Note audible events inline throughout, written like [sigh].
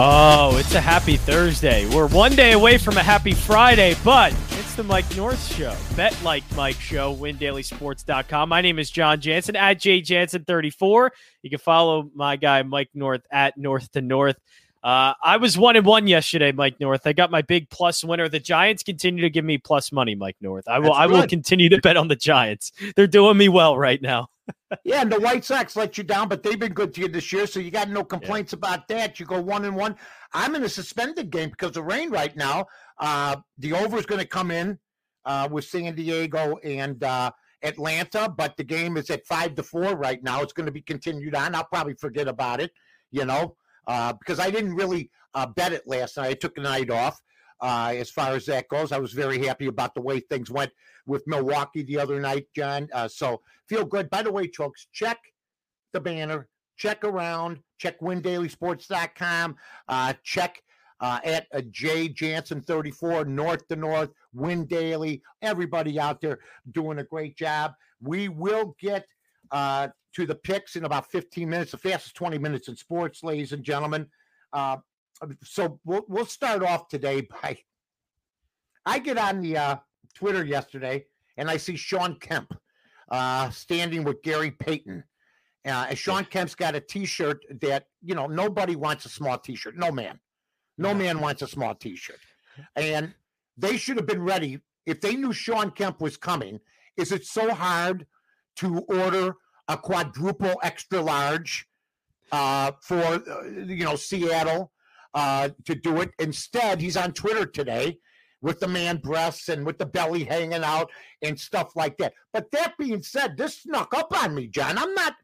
Oh, it's a happy Thursday. We're one day away from a happy Friday, but it's the Mike North Show. Bet like Mike Show, windailysports.com. My name is Jon Jansen at jjansen34. You can follow my guy Mike North at North to North. Uh, I was one and one yesterday, Mike North. I got my big plus winner. The Giants continue to give me plus money, Mike North. I will. I will continue to bet on the Giants. They're doing me well right now yeah, and the White Sox let you down, but they've been good to you this year, so you got no complaints yeah. about that. You go one and one. I'm in a suspended game because of rain right now. Uh, the over is going to come in uh, with San Diego and uh, Atlanta, but the game is at five to four right now. It's going to be continued on. I'll probably forget about it, you know, uh, because I didn't really uh, bet it last night. I took a night off. Uh, as far as that goes, I was very happy about the way things went with Milwaukee the other night, Jon. Uh, so feel good. By the way, folks, check the banner, check around, check windailysports.com, uh, check uh, at a J Jansen 34, North to North, Win Daily. Everybody out there doing a great job. We will get uh, to the picks in about 15 minutes, the fastest 20 minutes in sports, ladies and gentlemen. Uh, so we'll, we'll start off today by I get on the uh, Twitter yesterday and I see Shawn Kemp uh, standing with Gary Payton. Uh, Shawn Kemp's got a T-shirt that you know nobody wants a small T-shirt. No man, no man wants a small T-shirt, and they should have been ready if they knew Shawn Kemp was coming. Is it so hard to order a quadruple extra large uh, for uh, you know Seattle uh, to do it? Instead, he's on Twitter today with the man breasts and with the belly hanging out and stuff like that. But that being said, this snuck up on me, Jon. I'm not.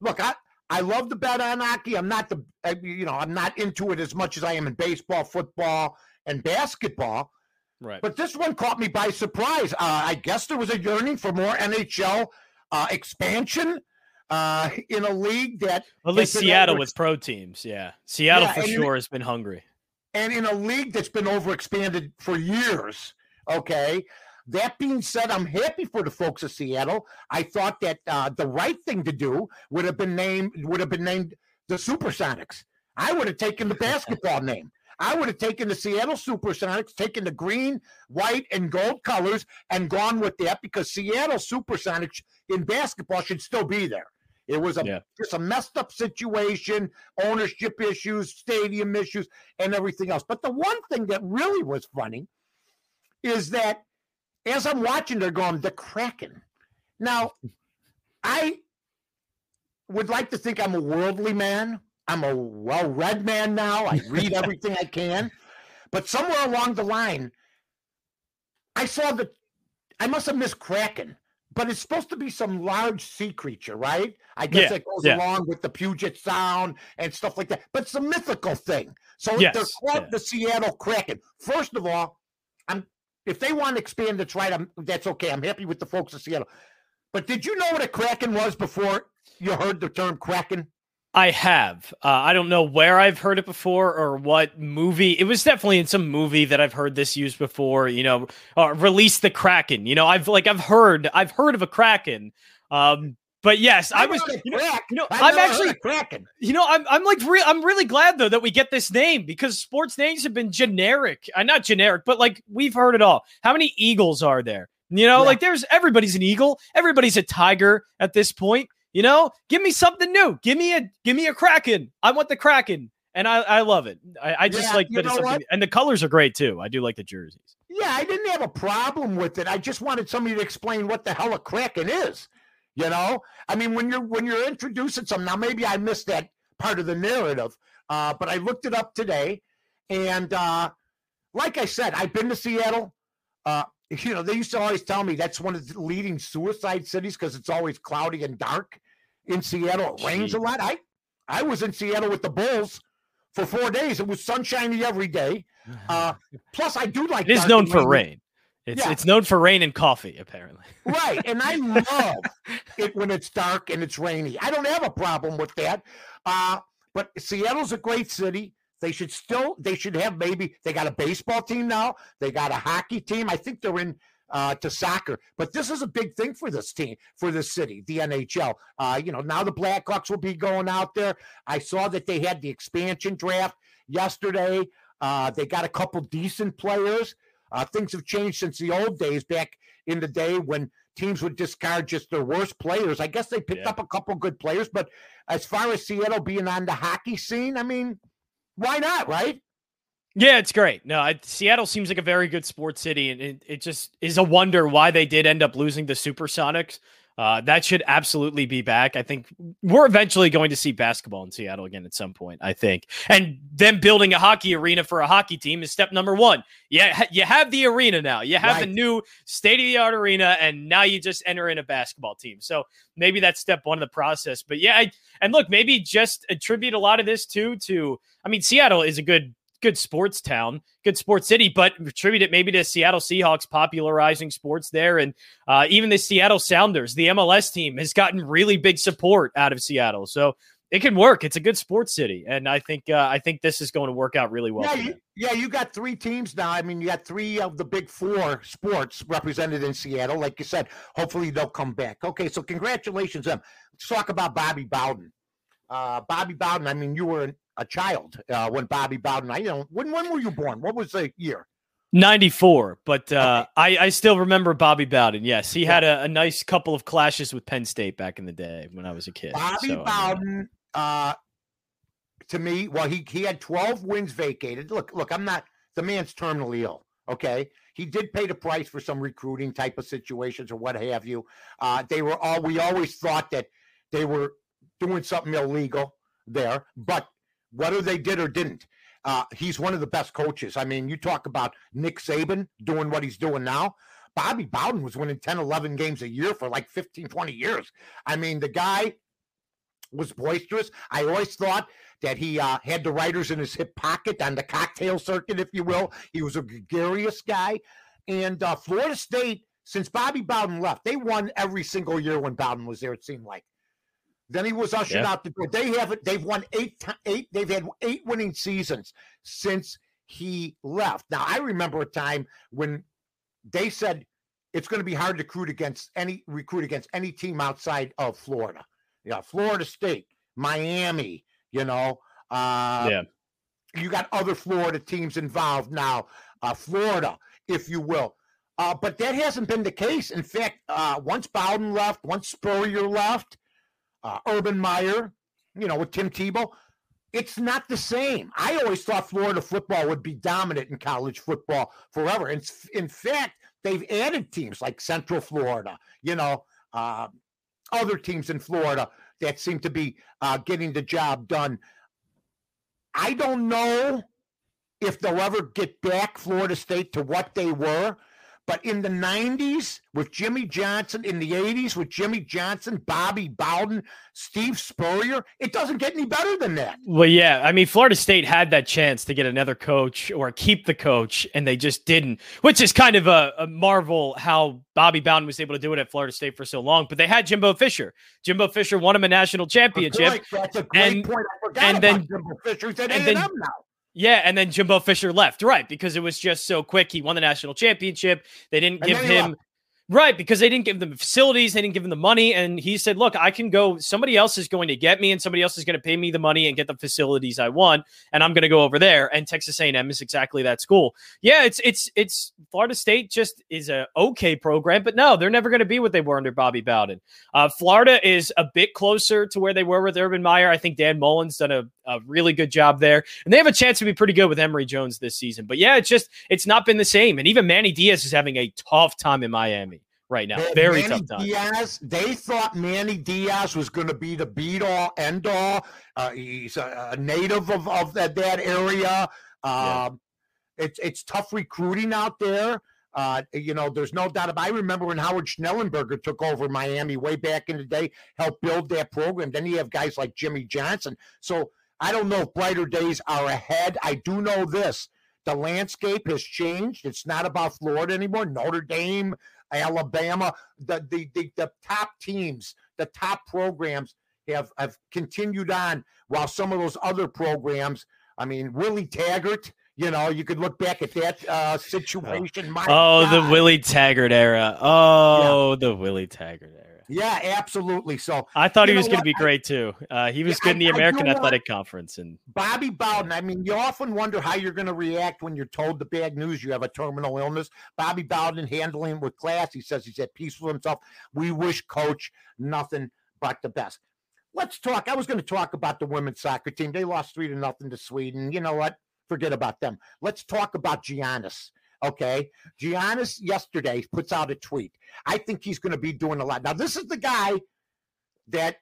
Look, I I love the bet on hockey. I'm not the uh, you know I'm not into it as much as I am in baseball, football, and basketball. Right. But this one caught me by surprise. Uh, I guess there was a yearning for more NHL uh, expansion uh, [laughs] in a league that at least Seattle with pro teams. Yeah, Seattle yeah, for sure has been hungry and in a league that's been overexpanded for years. Okay. That being said, I'm happy for the folks of Seattle. I thought that uh, the right thing to do would have been named would have been named the Supersonics. I would have taken the [laughs] basketball name. I would have taken the Seattle Supersonics, taken the green, white, and gold colors, and gone with that because Seattle Supersonics in basketball should still be there. It was a yeah. just a messed up situation, ownership issues, stadium issues, and everything else. But the one thing that really was funny is that as I'm watching, they're going the Kraken. Now, I would like to think I'm a worldly man. I'm a well-read man now. I read [laughs] everything I can. But somewhere along the line, I saw the. I must have missed Kraken but it's supposed to be some large sea creature, right? I guess yeah, it goes yeah. along with the Puget Sound and stuff like that. But it's a mythical thing. So yes, they're called yeah. the Seattle Kraken. First of all, I'm if they want to expand that's right, I'm that's okay. I'm happy with the folks of Seattle. But did you know what a Kraken was before you heard the term Kraken? I have. Uh, I don't know where I've heard it before or what movie. It was definitely in some movie that I've heard this used before. You know, uh, release the Kraken. You know, I've like I've heard I've heard of a Kraken. Um, but yes, I, I was. You know, you know I'm actually cracking. You know, I'm I'm like re- I'm really glad though that we get this name because sports names have been generic. Uh, not generic, but like we've heard it all. How many Eagles are there? You know, yeah. like there's everybody's an Eagle, everybody's a Tiger at this point. You know, give me something new. Give me a give me a Kraken. I want the Kraken, and I I love it. I, I just yeah, like that. something, and the colors are great too. I do like the jerseys. Yeah, I didn't have a problem with it. I just wanted somebody to explain what the hell a Kraken is. You know, I mean, when you're when you're introducing some now, maybe I missed that part of the narrative, uh, but I looked it up today, and uh, like I said, I've been to Seattle. Uh, [laughs] you know, they used to always tell me that's one of the leading suicide cities because it's always cloudy and dark in Seattle. It rains a lot. I I was in Seattle with the Bulls for four days. It was sunshiny every day. [sighs] Uh, plus, I do like. It is known for rain. It's yeah. it's known for rain and coffee, apparently. right, and I [laughs] love it when it's dark and it's rainy. I don't have a problem with that. Uh, but Seattle's a great city. They should still they should have maybe they got a baseball team now. They got a hockey team. I think they're in uh, to soccer. But this is a big thing for this team, for this city, the NHL. Uh, you know, now the Blackhawks will be going out there. I saw that they had the expansion draft yesterday. Uh, they got a couple decent players. Uh, things have changed since the old days back in the day when teams would discard just their worst players. I guess they picked yeah. up a couple good players, but as far as Seattle being on the hockey scene, I mean, why not, right? Yeah, it's great. No, I, Seattle seems like a very good sports city, and it, it just is a wonder why they did end up losing the Supersonics. Uh, that should absolutely be back. I think we're eventually going to see basketball in Seattle again at some point. I think, and then building a hockey arena for a hockey team is step number one. Yeah, you have the arena now. You have right. the new state of the art arena, and now you just enter in a basketball team. So maybe that's step one of the process. But yeah, I, and look, maybe just attribute a lot of this too to. I mean, Seattle is a good good sports town, good sports city, but attribute it maybe to Seattle Seahawks popularizing sports there. And uh, even the Seattle Sounders, the MLS team, has gotten really big support out of Seattle. So it can work. It's a good sports city, and I think uh, I think this is going to work out really well. Yeah, you, yeah, you got three teams now. I mean, you got three of the big four sports represented in Seattle. Like you said, hopefully they'll come back. Okay, so congratulations them. Let's talk about Bobby Bowden. Uh, Bobby Bowden. I mean, you were a child uh, when Bobby Bowden. I you know when when were you born? What was the year? 94, but uh. I, I still remember Bobby Bowden. Yes, he had a, a, nice couple of clashes with Penn State back in the day when I was a kid. Bobby so, Bowden, uh, to me, well, he he had 12 wins vacated. Look, look, I'm not the man's terminally ill. Okay, he did pay the price for some recruiting type of situations or what have you. Uh, they were all we always thought that they were doing something illegal there, but whether they did or didn't. Uh, he's one of the best coaches. I mean, you talk about Nick Saban doing what he's doing now. Bobby Bowden was winning 10, 11 games a year for like 15, 20 years. I mean, the guy was boisterous. I always thought that he uh, had the writers in his hip pocket on the cocktail circuit, if you will. He was a gregarious guy. And uh, Florida State, since Bobby Bowden left, they won every single year when Bowden was there, it seemed like. Then he was ushered yeah. out the door. They haven't. They've won eight, eight. They've had eight winning seasons since he left. Now I remember a time when they said it's going to be hard to recruit against any recruit against any team outside of Florida. Yeah, Florida State, Miami. You know, uh, yeah. You got other Florida teams involved now. Uh, Florida, if you will. Uh, but that hasn't been the case. In fact, uh, once Bowden left, once Spurrier left, uh, Urban Meyer, you know, with Tim Tebow. It's not the same. I always thought Florida football would be dominant in college football forever. And in fact, they've added teams like Central Florida, you know, uh, other teams in Florida that seem to be uh, getting the job done. I don't know if they'll ever get back Florida State to what they were, but in the 90s with Jimmy Johnson, in the 80s with Jimmy Johnson, Bobby Bowden, Steve Spurrier, it doesn't get any better than that. Well, yeah. I mean, Florida State had that chance to get another coach or keep the coach, and they just didn't, which is kind of a, a marvel how Bobby Bowden was able to do it at Florida State for so long. But they had Jimbo Fisher. Jimbo Fisher won him a national championship. That's a great and, point. I forgot and then, Jimbo Fisher. He's at A&M now. Yeah, and then Jimbo Fisher left, right? Because it was just so quick. He won the national championship. They didn't and give him Right, because they didn't give them the facilities, they didn't give him the money, and he said, "Look, I can go. Somebody else is going to get me, and somebody else is going to pay me the money and get the facilities I want, and I'm going to go over there." And Texas A&M is exactly that school. Yeah, it's it's it's Florida State just is a okay program, but no, they're never going to be what they were under Bobby Bowden. Uh, Florida is a bit closer to where they were with Urban Meyer. I think Dan Mullen's done a, a really good job there, and they have a chance to be pretty good with Emory Jones this season. But yeah, it's just it's not been the same, and even Manny Diaz is having a tough time in Miami right now. Very Manny tough time. Diaz, they thought Manny Diaz was going to be the beat all end all. Uh, he's a, a, native of, of that, that area. yeah. Um, it's it's tough recruiting out there. Uh, you know, there's no doubt about. I remember when Howard Schnellenberger took over Miami way back in the day, helped build that program. Then you have guys like Jimmy Johnson. So I don't know if brighter days are ahead. I do know this: the landscape has changed. It's not about Florida anymore. Notre Dame, Alabama, the, the, the, the top teams, the top programs have, have continued on while some of those other programs, I mean, Willie Taggart, you know, you could look back at that uh, situation. My oh, God. the Willie Taggart era. Oh, yeah. the Willie Taggart era. Yeah, absolutely. So I thought he was going to be great too. Uh, he was Yeah, good in the I- I American want- Athletic Conference, and Bobby Bowden, I mean, you often wonder how you're going to react when you're told the bad news you have a terminal illness. Bobby Bowden handling it with class. He says he's at peace with himself. We wish coach nothing but the best. Let's talk. I was going to talk about the women's soccer team. They lost three to nothing to Sweden. You know what? Forget about them. Let's talk about Giannis. Okay. Giannis yesterday puts out a tweet. I think he's going to be doing a lot. Now, this is the guy that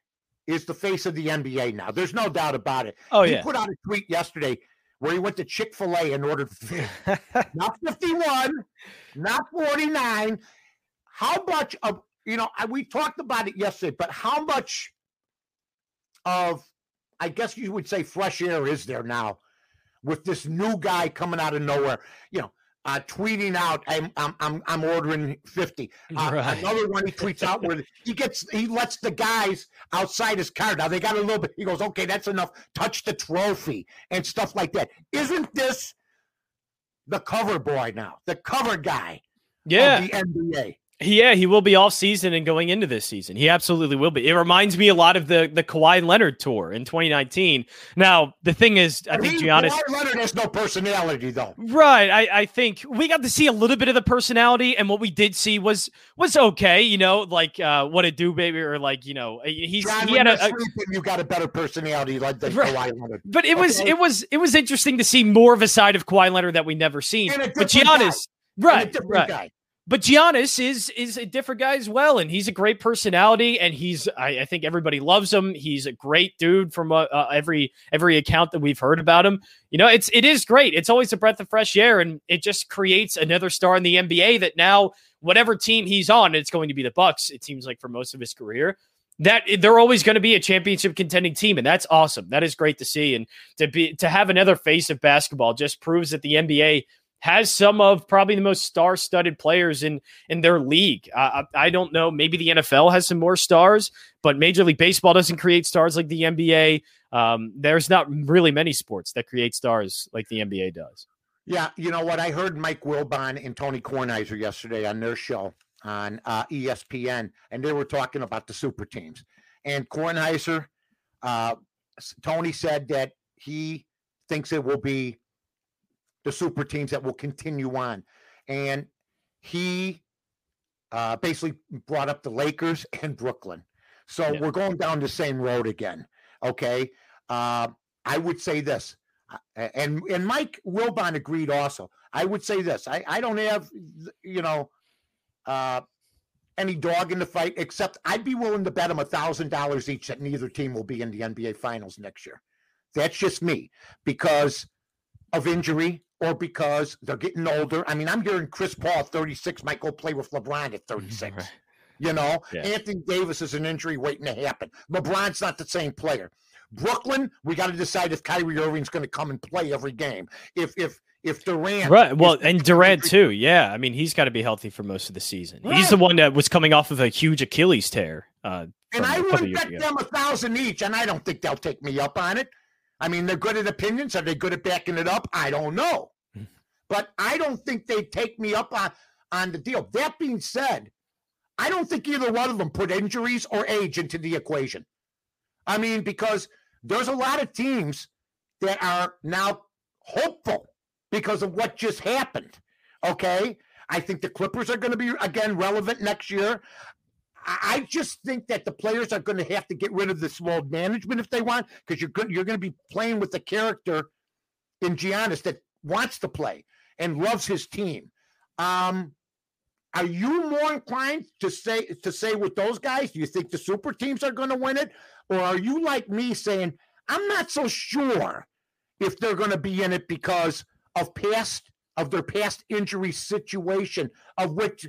is the face of the NBA now. There's no doubt about it. oh he yeah, put out a tweet yesterday where he went to Chick fil A and ordered [laughs] not 51, not 49. How much of, you know, we talked about it yesterday, but how much of, I guess you would say, fresh air is there now with this new guy coming out of nowhere? You know, uh, tweeting out, I'm, I'm, I'm, I'm ordering 50. Uh, Right. Another one he tweets out where he gets he lets the guys outside his car. Now they got a little bit. He goes, okay, that's enough. Touch the trophy and stuff like that. Isn't this the cover boy now? The cover guy yeah. of the NBA. Yeah, he will be off season and going into this season. He absolutely will be. It reminds me a lot of the the Kawhi Leonard tour in 2019. Now, the thing is, I think He- Giannis. Kawhi Leonard has no personality though. Right. I, I think we got to see a little bit of the personality, and what we did see was was okay. You know, like uh, what a do, baby, or like you know, he's Jon, he had a, sleeping, you got a better personality like Right. Kawhi Leonard. but it was Okay. it was it was interesting to see more of a side of Kawhi Leonard that we never seen. But guy. Giannis, a right, right. guy. But Giannis is is a different guy as well, and he's a great personality, and he's I, I think everybody loves him. He's a great dude from uh, uh, every every account that we've heard about him. You know, it's it is great. It's always a breath of fresh air, and it just creates another star in the NBA that now whatever team he's on, it's going to be the Bucks. It seems like for most of his career. That they're always going to be a championship contending team, and that's awesome. That is great to see, and to be to have another face of basketball just proves that the NBA has some of probably the most star-studded players in in their league. Uh, I, don't know. Maybe the NFL has some more stars, but Major League Baseball doesn't create stars like the NBA. Um, there's not really many sports that create stars like the NBA does. Yeah, you know what? I heard Mike Wilbon and Tony Kornheiser yesterday on their show on uh, ESPN, and they were talking about the super teams. And Kornheiser, uh, Tony said that he thinks it will be the super teams that will continue on. And he uh, basically brought up the Lakers [laughs] and Brooklyn. So Yeah. we're going down the same road again. Okay. Uh, I would say this, uh, and and Mike Wilbon agreed also. I would say this. I, I don't have, you know, uh, any dog in the fight, except I'd be willing to bet them a thousand dollars each that neither team will be in the NBA Finals next year. That's just me because of injury or because they're getting older. I mean, I'm hearing Chris Paul, 36, might go play with LeBron at [laughs] 36. Right. You know, Yeah. Anthony Davis is an injury waiting to happen. LeBron's not the same player. Brooklyn, we got to decide if Kyrie Irving's going to come and play every game. If if if Durant, Right. Well, and Durant too. Yeah. I mean, he's got to be healthy for most of the season. He's the one that was coming off of a huge Achilles tear. Uh, and I wouldn't bet ago. them a thousand each, and I don't think they'll take me up on it. I mean, they're good at opinions. Are they good at backing it up? I don't know. But I don't think they take me up on on the deal. That being said, I don't think either one of them put injuries or age into the equation. I mean, because there's a lot of teams that are now hopeful because of what just happened. Okay. I think the Clippers are going to be again relevant next year. I just think that the players are going to have to get rid of this load management if they want, because you're good, you're going to be playing with the character in Giannis that wants to play and loves his team. Um, are you more inclined to say to say with those guys? Do you think the super teams are going to win it, or are you like me saying I'm not so sure if they're going to be in it because of past of their past injury situation, of which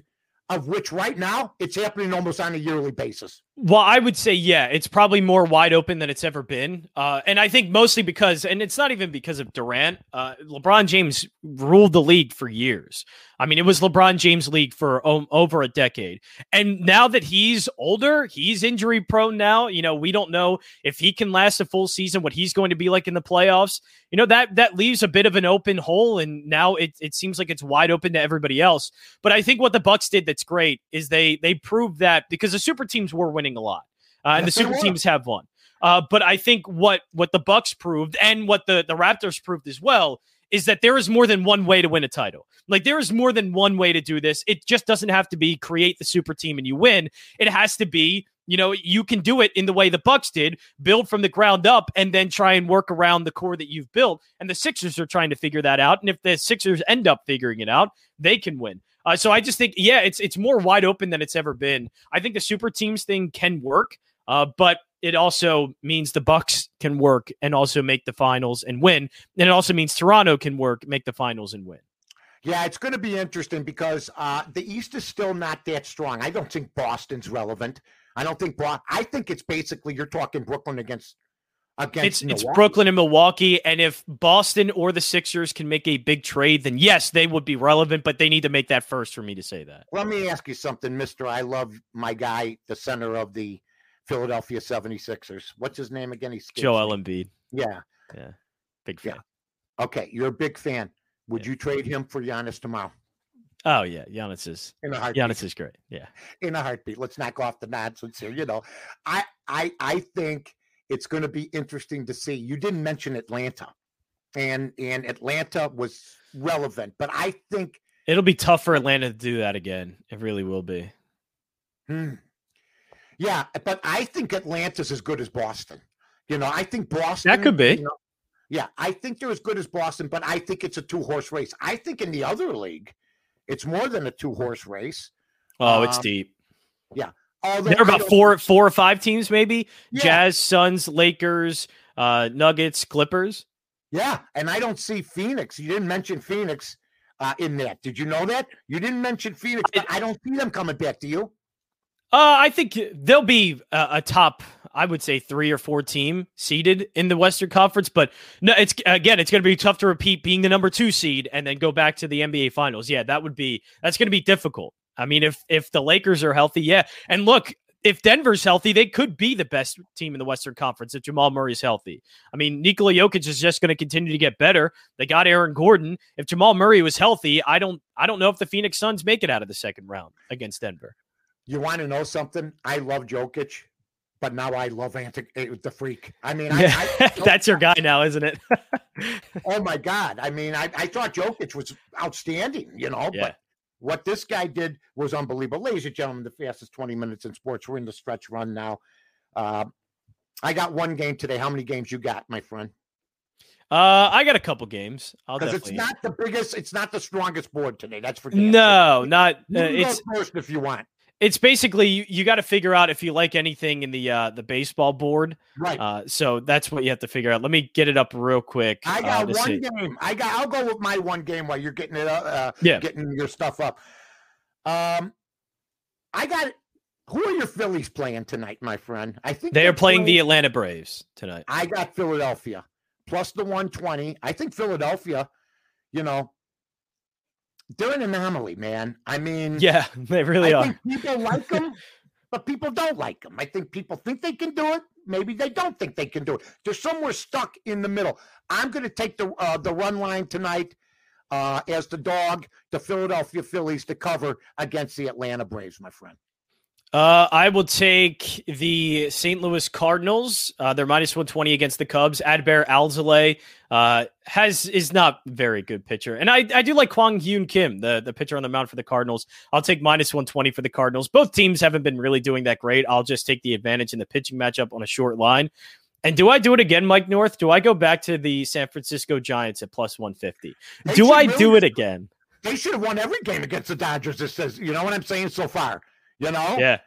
of which right now it's happening almost on a yearly basis. Well, I would say, yeah, it's probably more wide open than it's ever been. Uh, and I think mostly because, and it's not even because of Durant. Uh, LeBron James ruled the league for years. I mean, it was LeBron James' league for over a decade. And now that he's older, he's injury prone now. You know, we don't know if he can last a full season, what he's going to be like in the playoffs. You know, that that leaves a bit of an open hole. And now it, it seems like it's wide open to everybody else. But I think what the Bucks did that's great is they they proved that because the super teams were winning a lot, uh, and the super teams have won. Uh, but I think what what the Bucks proved and what the the Raptors proved as well is that there is more than one way to win a title. Like there is more than one way to do this. It just doesn't have to be create the super team and you win. It has to be, you know, you can do it in the way the Bucks did, build from the ground up and then try and work around the core that you've built. And the Sixers are trying to figure that out. And if the Sixers end up figuring it out, they can win. Uh, so I just think, yeah, it's it's more wide open than it's ever been. I think the super teams thing can work, uh, but it also means the Bucks can work and also make the finals and win. And it also means Toronto can work, make the finals and win. Yeah, it's going to be interesting because uh, the East is still not that strong. I don't think Boston's relevant. I don't think Bo- I think it's basically you're talking Brooklyn against against It's it's Brooklyn and Milwaukee, and if Boston or the Sixers can make a big trade, then yes, they would be relevant. But they need to make that first for me to say that. Let me ask you something, Mister. I love my guy, the center of the Philadelphia 76ers. What's his name again? He's Joel Embiid, Yeah. Yeah, big fan. Okay, you're a big fan. Would you trade him for Giannis tomorrow? Oh yeah, Giannis is In a heartbeat. Giannis is great. Yeah, in a heartbeat. Let's knock off the nonsense here. You know, I I I think it's going to be interesting to see. You didn't mention Atlanta, and and Atlanta was relevant, but I think it'll be tough for Atlanta to do that again. It really will be. hmm, yeah, but I think Atlanta's as good as Boston. You know, I think Boston that could be. you know, yeah, I think they're as good as Boston, but I think it's a two horse race. I think in the other league, it's more than a two horse race. Oh, it's Um, deep. Although There are about four, four or five teams, maybe. Yeah. Jazz, Suns, Lakers, uh, Nuggets, Clippers. Yeah, and I don't see Phoenix. You didn't mention Phoenix uh, in that. Did you know that? You didn't mention Phoenix, but I don't see them coming back to you. Uh, I think they'll be a, a top, I would say, three or four team seeded in the Western Conference. But no, it's again, it's going to be tough to repeat being the number two seed and then go back to the NBA Finals. Yeah, that would be that's going to be difficult. I mean, if if the Lakers are healthy, yeah, and look, if Denver's healthy, they could be the best team in the Western Conference if Jamal Murray's healthy. I mean, Nikola Jokic is just going to continue to get better. They got Aaron Gordon. If Jamal Murray was healthy, I don't I don't know if the Phoenix Suns make it out of the second round against Denver. You want to know something? I love Jokic, but now I love eh, the freak. I mean, I, Yeah, I, [laughs] that's your guy now, isn't it? [laughs] oh my God. I mean, I, I thought Jokic was outstanding, you know, Yeah. but what this guy did was unbelievable. Ladies and gentlemen, the fastest 20 minutes in sports. We're in the stretch run now. Uh, I got one game today. How many games you got, my friend? Uh, I got a couple games. I'll Because it's not the biggest, it's not the strongest board today. That's for no, not. You Uh, it's first if you want. It's basically you, you got to figure out if you like anything in the uh the baseball board. Right. Uh, so that's what you have to figure out. Let me get it up real quick. I uh, got to one see. game. I got. I'll go with my one game while you're getting it. Uh, uh, Yeah. getting your stuff up. Um, I got. Who are your Phillies playing tonight, my friend? I think They they're are playing the Atlanta Braves tonight. I got Philadelphia plus the 120. I think Philadelphia. You know, they're an anomaly, man. I mean, Yeah, [laughs] they really I are. think people like [laughs] them, but people don't like them. I think people think they can do it. Maybe they don't think they can do it. They're somewhere stuck in the middle. I'm going to take the uh, the run line tonight uh, as the dog, the Philadelphia Phillies to cover against the Atlanta Braves, my friend. Uh, I will take the St. Louis Cardinals. Uh, they're minus 120 against the Cubs. Adbert Alzolay uh, has is not very good pitcher, and I, I do like Kwang Hyun Kim, the the pitcher on the mound for the Cardinals. I'll take minus 120 for the Cardinals. Both teams haven't been really doing that great. I'll just take the advantage in the pitching matchup on a short line. And do I do it again, Mike North? Do I go back to the San Francisco Giants at plus 150? Do I really- do it again? They should have won every game against the Dodgers. This says, you know what I'm saying so far. You know, Yeah.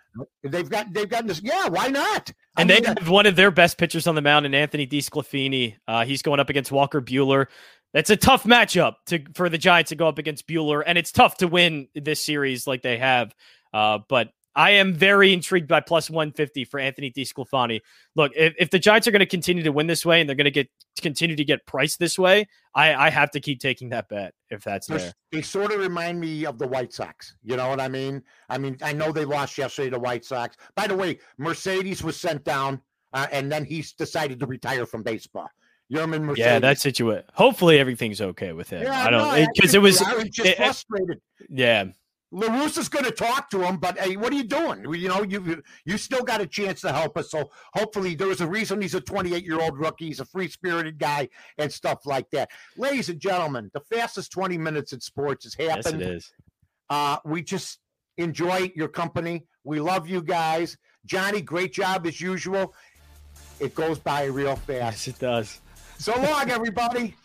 they've got they've gotten this. Yeah, why not? I And mean, they have one of their best pitchers on the mound, and Anthony DeSclafani. Uh, he's going up against Walker Buehler. That's a tough matchup to for the Giants to go up against Bueller, and it's tough to win this series like they have. Uh, but I am very intrigued by plus 150 for Anthony DeSclafani. Look, if, if the Giants are going to continue to win this way and they're going to get continue to get priced this way, I, I have to keep taking that bet if that's They're- there. They sort of remind me of the White Sox. You know what I mean? I mean, I know they lost yesterday to White Sox. By the way, Mercedes was sent down, uh, and then he's decided to retire from baseball. Yerman Mercedes. Yeah, that situation. Hopefully everything's okay with him. Yeah, I don't no, because it was I was just it- frustrated. yeah. LaRussa's going to talk to him, but hey, what are you doing? You know, you you still got a chance to help us. So hopefully, there was a reason he's a 28 year old rookie. He's a free spirited guy and stuff like that. Ladies and gentlemen, the fastest 20 minutes in sports has happened. Yes, it is. Uh, we just enjoy your company. We love you guys. Johnny, great job as usual. It goes by real fast. Yes, it does. So long, everybody. [laughs]